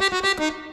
Müzik